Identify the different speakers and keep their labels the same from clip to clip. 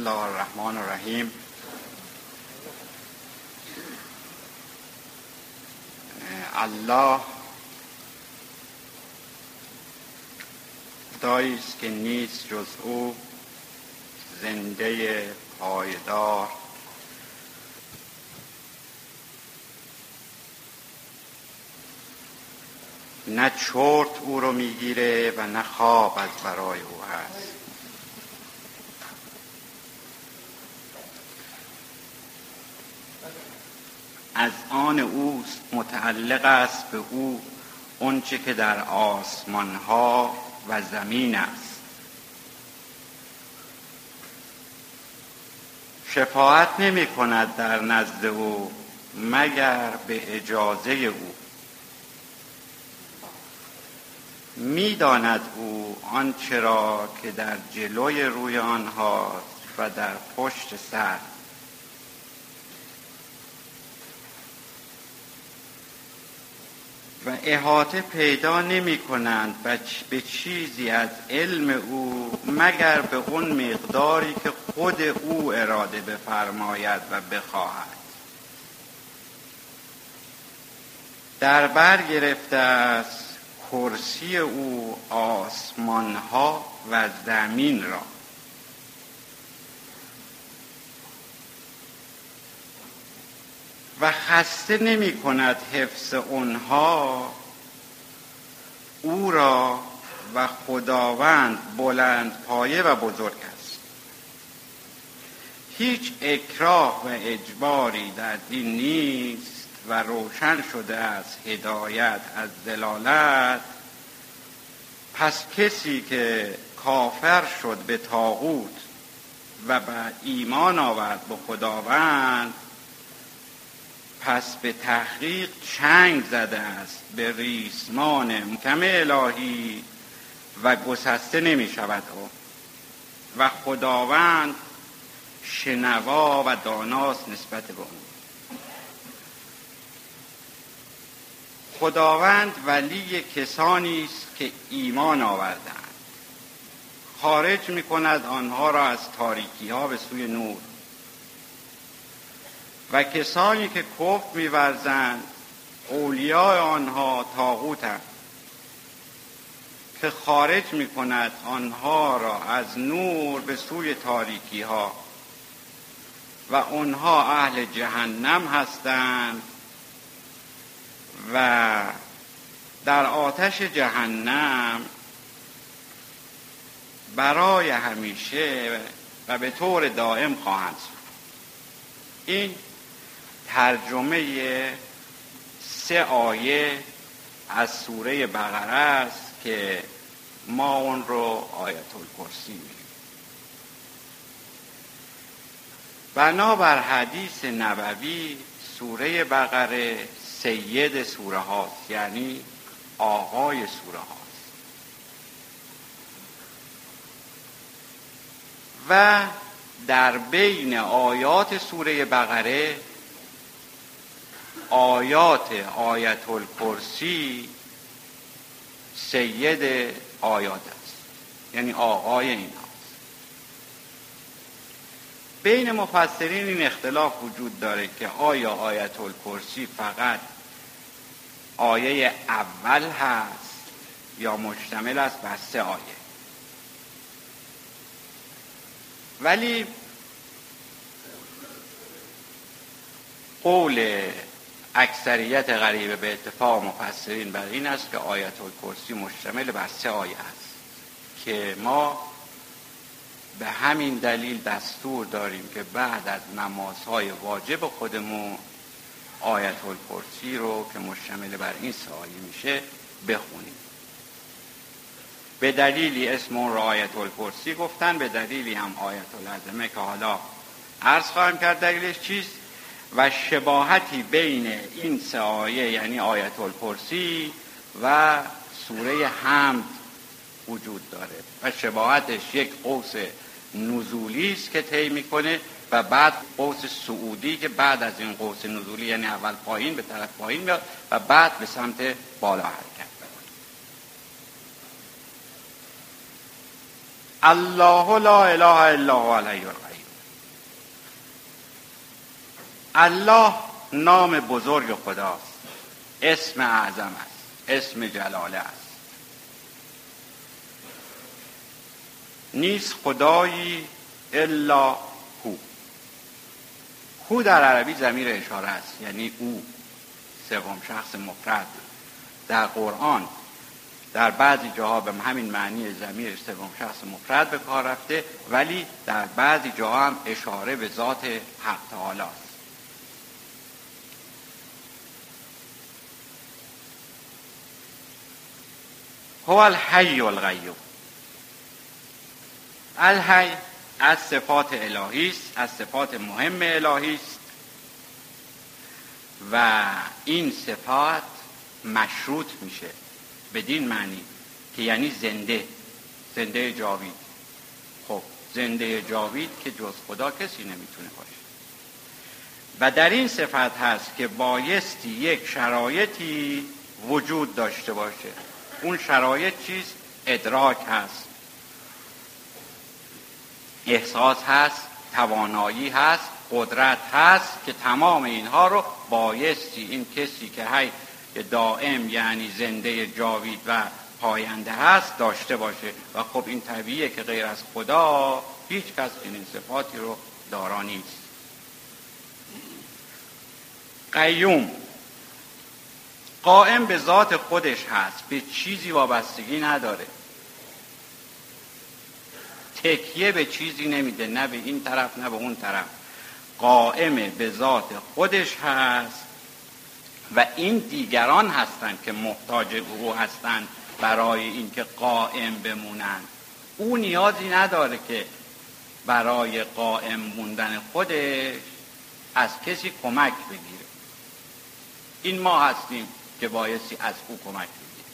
Speaker 1: الله الرحمن الرحیم الله خدایی که نیست جز او زنده پایدار. نه چرت او رو می‌گیره و نه خواب از برای او هست. از آن اوست متعلق است به او. اونچه که در آسمان ها و زمین است. شفاعت نمی کند در نزد او مگر به اجازه او. می‌داند او آنچه را که در جلوی روی آنها و در پشت سر. و احاطه پیدا نمی کنند به چیزی از علم او مگر به اون مقداری که خود او اراده بفرماید و بخواهد. در بر گرفته است کرسی او آسمان ها و زمین را. و خسته نمی کند حفظ اونها او را و خداوند بلند پایه و بزرگ است. هیچ اکراه و اجباری در دین نیست و روشن شده از هدایت از دلالت. پس کسی که کافر شد به تاغوت و به ایمان آورد به خداوند پس به تحقیق چنگ زده است به ریسمان محکم الهی و گسسته نمی شود او و خداوند شنوا و داناست نسبت به اون خداوند ولی کسانی است که ایمان آوردند. خارج می کند آنها را از تاریکی ها به سوی نور و کسانی که کفر میورزند اولیاء آنها تاغوتند که خارج می کند آنها را از نور به سوی تاریکی ها و آنها اهل جهنم هستند و در آتش جهنم برای همیشه و به طور دائم خواهند این ترجمه سه آیه از سوره بقره است که ما اون رو آیت الکرسی میگیم. بنابر حدیث نبوی سوره بقره سید سوره هاست یعنی آقای سوره هاست. و در بین آیات سوره بقره آیات آیت الکرسی سید آیات است. یعنی آقای این هاست بین مفسرین این اختلاف وجود داره که آیا آیت الکرسی فقط آیه اول هست یا مشتمل است بر سه آیه. ولی قول اکثریت غریبه به اتفاق مفسرین بر این است که آیت الکرسی مشتمل بر سه آیه است که ما به همین دلیل دستور داریم که بعد از نمازهای واجب خودمون آیت الکرسی رو که مشتمل بر این سه آیه میشه بخونیم. به دلیلی اسم اون را آیت الکرسی گفتن به دلیلی هم آیت العظمه که حالا عرض خواهم کرد دلیلش چیست؟ و شباهتی بین این سه آیه یعنی آیت الکرسی و سوره حمد وجود داره. و شباهتش یک قوس نزولی است که طی می‌کنه و بعد قوس سعودی که بعد از این قوس نزولی یعنی اول پایین به طرف پایین میاد و بعد به سمت بالا حرکت الله لا اله الا هو علیه القیوم الله نام بزرگ خداست. اسم اعظم است. اسم جلاله است. نیست خدایی الا هو. هو در عربی زمیر اشاره است. یعنی او. سوم شخص مفرد. در قرآن در بعضی جاها به همین معنی زمیر سوم شخص مفرد به کار رفته ولی در بعضی جاها هم اشاره به ذات حق تعالی است. هو الحی القیوم. الحی از صفات الهی است از صفات مهم الهی است. و این صفات مشروط میشه بدین معنی که یعنی زنده زنده جاوید. خب زنده جاوید که جز خدا کسی نمی‌تونه باشه. و در این صفت هست که بایستی یک شرایطی وجود داشته باشه. اون شرایط چیز ادراک هست. احساس هست توانایی هست قدرت هست که تمام اینها رو بایستی این کسی که هی دائم یعنی زنده جاوید و پاینده هست داشته باشه. و خب این طبیعیه که غیر از خدا هیچ کس این صفاتی رو دارا نیست. قیوم. قائم به ذات خودش هست. به چیزی وابستگی نداره. تکیه به چیزی نمیده. نه به این طرف نه به اون طرف. قائم به ذات خودش هست و این دیگران هستند که محتاج او هستند برای اینکه قائم بمونند. او نیازی نداره که برای قائم موندن خودش از کسی کمک بگیره. این ما هستیم. که بایستی از او کمک بگیره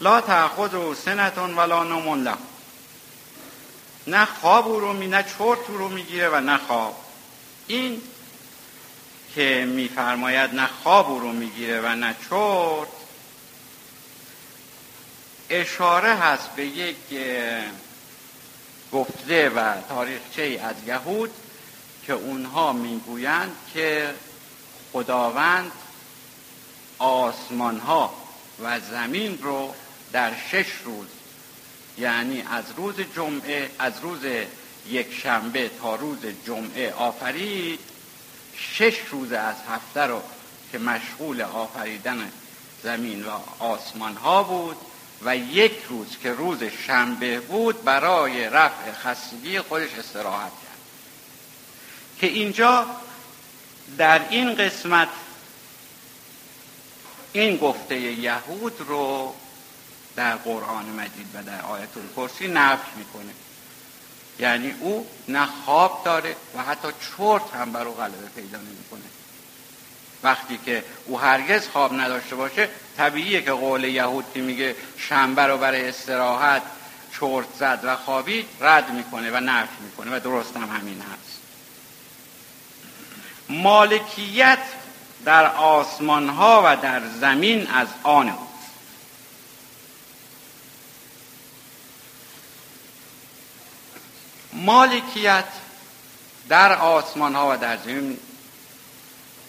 Speaker 1: لا تأخذ و سنتون ولا نومون له. نه خواب او رو می نه چرت او رو می‌گیره و نه خواب. این که میفرماید نه خواب او رو می‌گیره و نه چرت اشاره هست به یک گفته و تاریخچه از یهود که اونها می‌گویند که خداوند آسمان ها و زمین رو در شش روز یعنی از روز جمعه از روز یک شنبه تا روز جمعه آفرید. شش روز از هفته رو که مشغول آفریدن زمین و آسمان ها بود و یک روز که روز شنبه بود برای رفع خستگی خودش استراحت کرد. که اینجا در این قسمت این گفته یهود رو در قرآن مجید و در آیت الکرسی نفی می‌کنه. یعنی او نه خواب داره و حتی چرت هم بر او غلبه پیدا نمی‌کنه. وقتی که او هرگز خواب نداشته باشه طبیعیه که قول یهود که میگه شنبه رو برای استراحت چرت زد و خوابی رد می‌کنه و نفی می‌کنه و درست هم همین هست. مالکیت در آسمان ها و در زمین از آن مالکیت در آسمان ها و در زمین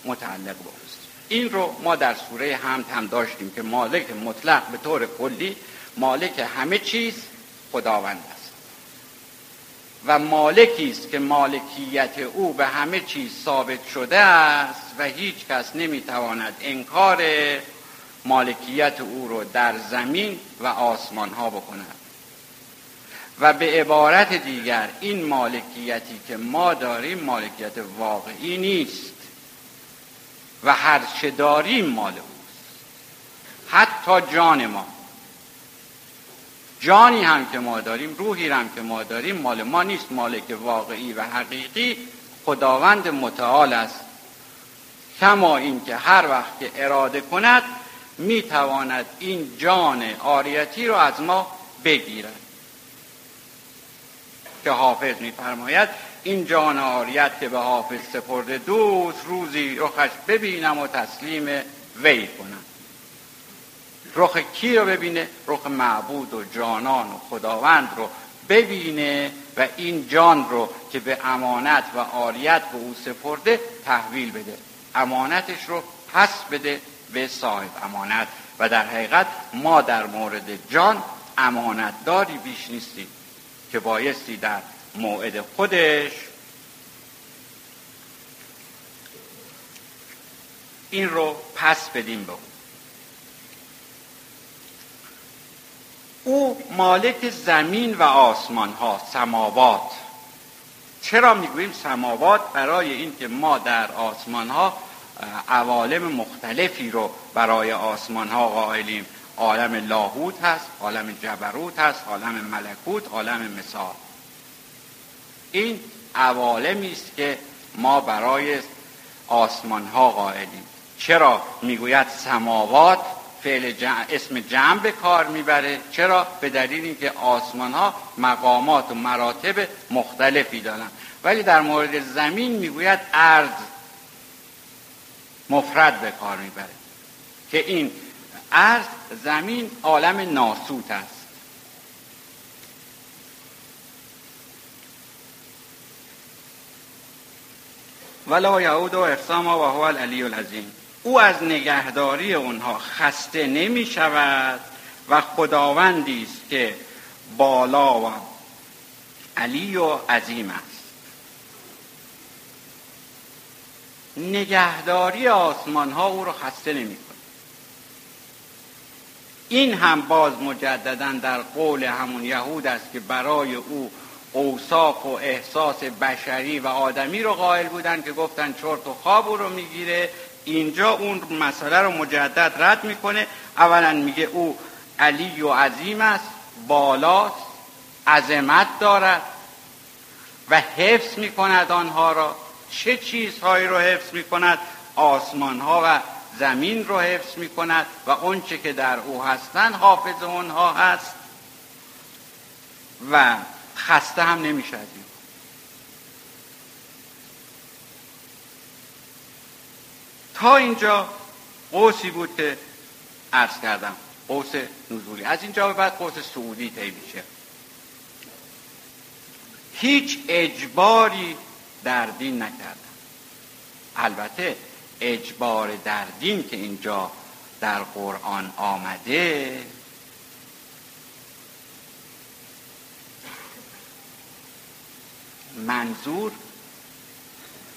Speaker 1: متعلق بست این رو ما در سوره حمد هم داشتیم که مالک مطلق به طور کلی مالک همه چیز خداوند است. و مالکی است که مالکیت او به همه چیز ثابت شده است. و هیچ کس نمی‌تواند انکار مالکیت او رو در زمین و آسمان ها بکند. و به عبارت دیگر این مالکیتی که ما داریم مالکیت واقعی نیست و هر چه داریم مال اوست. حتی جان ما. جانی هم که ما داریم روحی هم که ما داریم مال ما نیست. مالک واقعی و حقیقی خداوند متعال است. کما اینکه هر وقت که اراده کند می‌تواند این جان آریتی رو از ما بگیرد. که حافظ میفرماید این جان آریت که به حافظ سپرده دوست روزی رخش ببینم و تسلیم وی کنم. رخ کی رو ببینه؟ رخ معبود و جانان و خداوند رو ببینه و این جان رو که به امانت و آریت به او سپرده تحویل بده. امانتش رو پس بده به صاحب امانت. و در حقیقت ما در مورد جان امانتداری بیش نیستیم که بایستی در موعد خودش این رو پس بدیم به او او مالک زمین و آسمان ها سماوات. چرا می‌گوییم سماوات برای اینکه ما در آسمان ها عوالم مختلفی رو برای آسمان ها قائلیم؟ عالم لاهوت هست عالم جبروت هست عالم ملکوت عالم مثال. این عوالمی است که ما برای آسمان ها قائلیم. چرا می‌گوید سماوات؟ فعل جمع اسم جمع به کار می‌بره. چرا؟ به دلیل اینکه آسمان ها مقامات و مراتب مختلفی دارن. ولی در مورد زمین می‌گوید ارض مفرد به کار می‌بره. که این ارض زمین عالم ناسوت است. ولا یعود و افساما و هو العلی العظیم. او از نگهداری اونها خسته نمی شود و خداوندی است که بالا و علی و عظیم است. نگهداری آسمان ها او را خسته نمی کنه. این هم باز مجددا در قول همون یهود است که برای او اوصاف و احساس بشری و آدمی رو قائل بودن که گفتن چرت و خواب او رو می‌گیره اینجا اون مسئله رو مجدد رد می‌کنه. اولا میگه او علی و عظیم است بالاست عظمت دارد و حفظ می‌کند آنها را. چه چیزهایی رو حفظ می‌کند؟ آسمان ها و زمین رو حفظ می‌کند و اونچه که در او هستند حافظ اونها هست و خسته هم نمیشه اینجا قوسی بود که عرض کردم قوس نزولی. از اینجا به بعد قوس سعودی طی میشه. هیچ اجباری در دین نکردم. البته اجبار در دین که اینجا در قرآن آمده منظور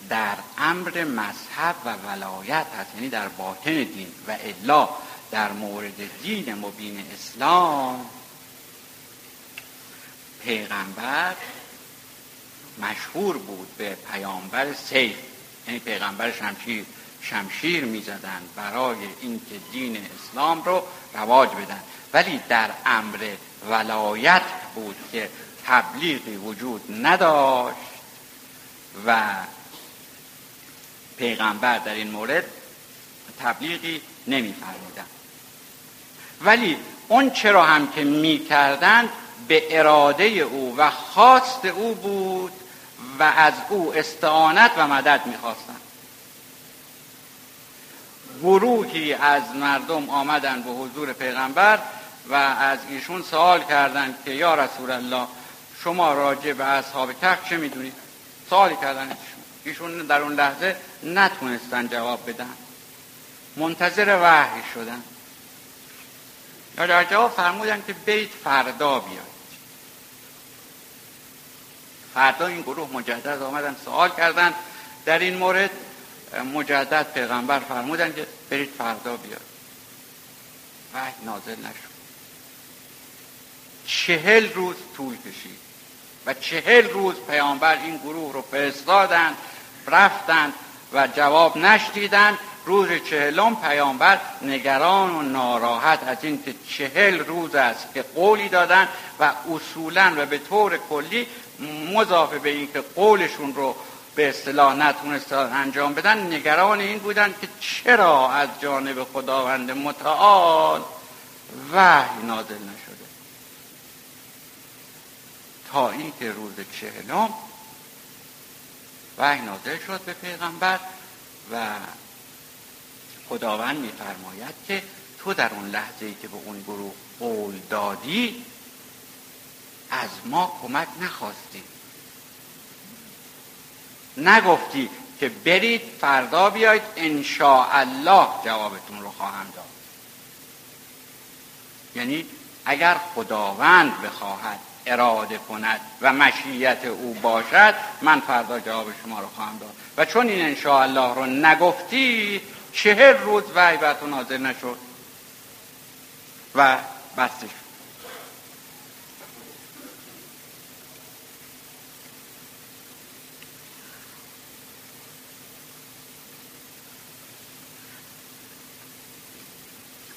Speaker 1: در امر مذهب و ولایت هست یعنی در باطن دین و الا در مورد دین مبین اسلام پیغمبر مشهور بود به پیامبر سیف یعنی پیغمبر شمشیر شمشیر می‌زدن برای اینکه دین اسلام رو رواج بدن. ولی در امر ولایت بود که تبلیغی وجود نداشت و پیغمبر در این مورد تبلیغی نمیفرمودن ولی اون چرا هم که می‌کردند به اراده او و خواست او بود و از او استعانت و مدد می‌خواستند. گروهی از مردم آمدن به حضور پیغمبر و از ایشون سوال کردند که یا رسول الله شما راجع به اصحاب کهف چه می‌دونید؟ سوالی کردن ایشون در اون لحظه نتونستن جواب بدن. منتظر وحی شدن. یا در جواب فرمودن که بیت فردا بیاید. فردا این گروه مجدد آمدن سوال کردن. در این مورد مجدد پیغمبر فرمودن که برید فردا بیاید. وحی نازل نشد. چهل روز طول کشید و چهل روز پیامبر این گروه رو فرستادند رفتند و جواب نشدیدند روز چهلم پیامبر نگران و ناراحت از اینکه چهل روز است که قولی دادن و اصولا و به طور کلی مضافه به اینکه قولشون رو به اصطلاح نتونستن انجام بدن نگران این بودن که چرا از جانب خداوند متعال وحی نازل نشده. تا اینکه روز چهلم وحی نازل شد به پیغمبر و خداوند میفرماید که تو در اون لحظه ای که به اون گروه قول دادی از ما کمک نخواستی. نگفتی که برید فردا بیاید ان الله جوابتون رو خواهم داد. یعنی اگر خداوند بخواهد اراده کند و مشیت او باشد من فردا جواب شما رو خواهم داد. و چون این ان الله رو نگفتی چهل روز وحی بر تو نازل نشد. و بسته شد.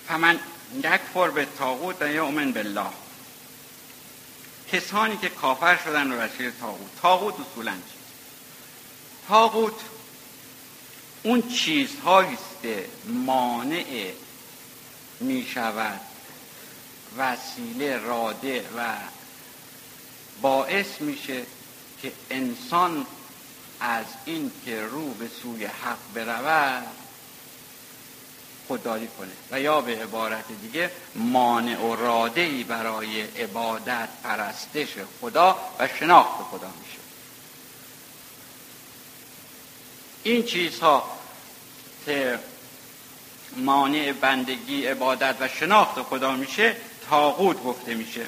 Speaker 1: فمن یکفر به تاغوت و یؤمن بالله. کسانی که کافر شدن رو وسیله تاغوت. تاغوت اصولا چیست تاغوت اون چیزهایی که مانع می شود وسیله راده و باعث میشه که انسان از این که رو به سوی حق برود خودداری کنه. و یا به عبارت دیگه مانع و راده ای برای عبادت پرستش خدا و شناخت خدا میشه. این چیزها که مانع بندگی عبادت و شناخت خدا میشه تاغوت گفته میشه.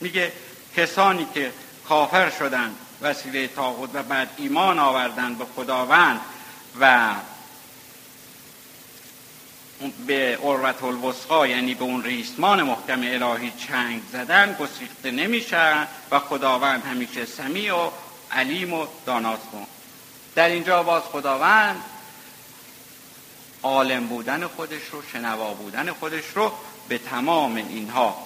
Speaker 1: میگه کسانی که کافر شدن وسیله تاغوت و بعد ایمان آوردن به خداوند و به عروت الوسقا یعنی به اون ریسمان محکم الهی چنگ زدن گسیخته نمیشن و خداوند همیشه سمیع و علیم و داناست در اینجا باز خداوند عالم بودن خودش رو شنوا بودن خودش رو به تمام اینها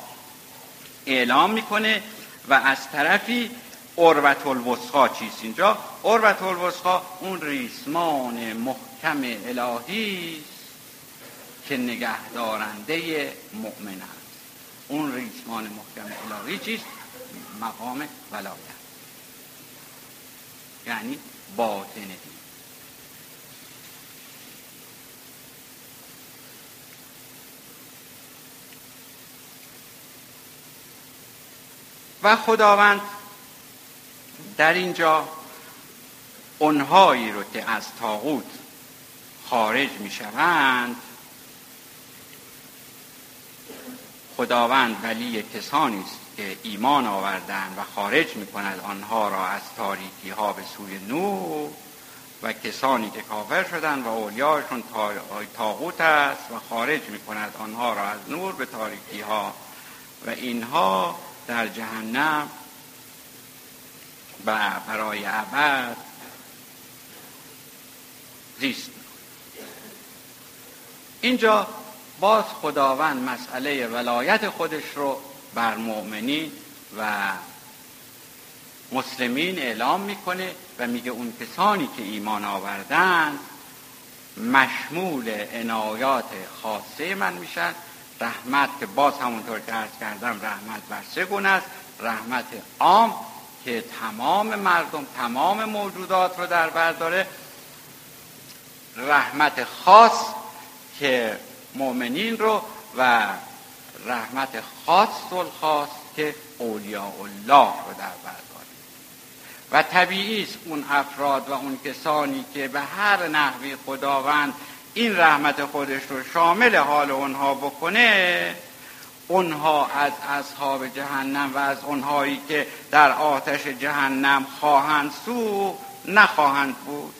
Speaker 1: اعلام می‌کنه و از طرفی عروت الوسقا چیست اینجا؟ عروت الوسقا اون ریسمان محکم الهی که نگهدارنده مؤمن است اون ریسمان محکم الهی چیست؟ مقام ولایت. یعنی باطن دین. و خداوند در اینجا اونهایی رو که از تاغوت خارج می شوند خداوند ولی کسانی است که ایمان آوردن و خارج می کند آنها را از تاریکی ها به سوی نور و کسانی که کافر شدند و اولیاشون تاغوت است و خارج می کند آنها را از نور به تاریکی ها و اینها در جهنم و برای ابد زیست اینجا باز خداوند مسئله ولایت خودش رو بر مؤمنین و مسلمین اعلام می‌کنه و میگه اون کسانی که ایمان آوردن مشمول عنایات خاصه من میشن. رحمت که باز همونطور که ارز کردم رحمت بر سه گونه است. رحمت عام که تمام مردم تمام موجودات رو در بر داره. رحمت خاص که مؤمنین رو و رحمت خاص خاص که اولیاء الله رو در بر و طبیعی است اون افراد و اون کسانی که به هر نحوی خداوند این رحمت خودش رو شامل حال اونها بکنه اونها از اصحاب جهنم و از اونهایی که در آتش جهنم خواهند سو نخواهند بود.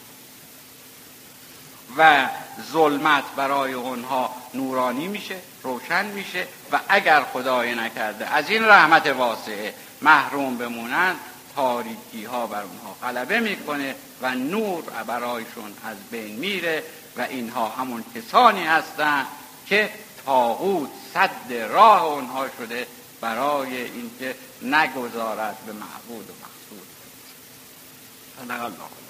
Speaker 1: و ظلمت برای اونها نورانی میشه روشن میشه و اگر خدای نکرده از این رحمت واسعه محروم بمونند تاریکی ها بر اونها غلبه می‌کنه و نور برایشون از بین میره و اینها همون کسانی هستند که تاغوت صد راه اونها شده برای اینکه نگذارد به معبود و مقصود الله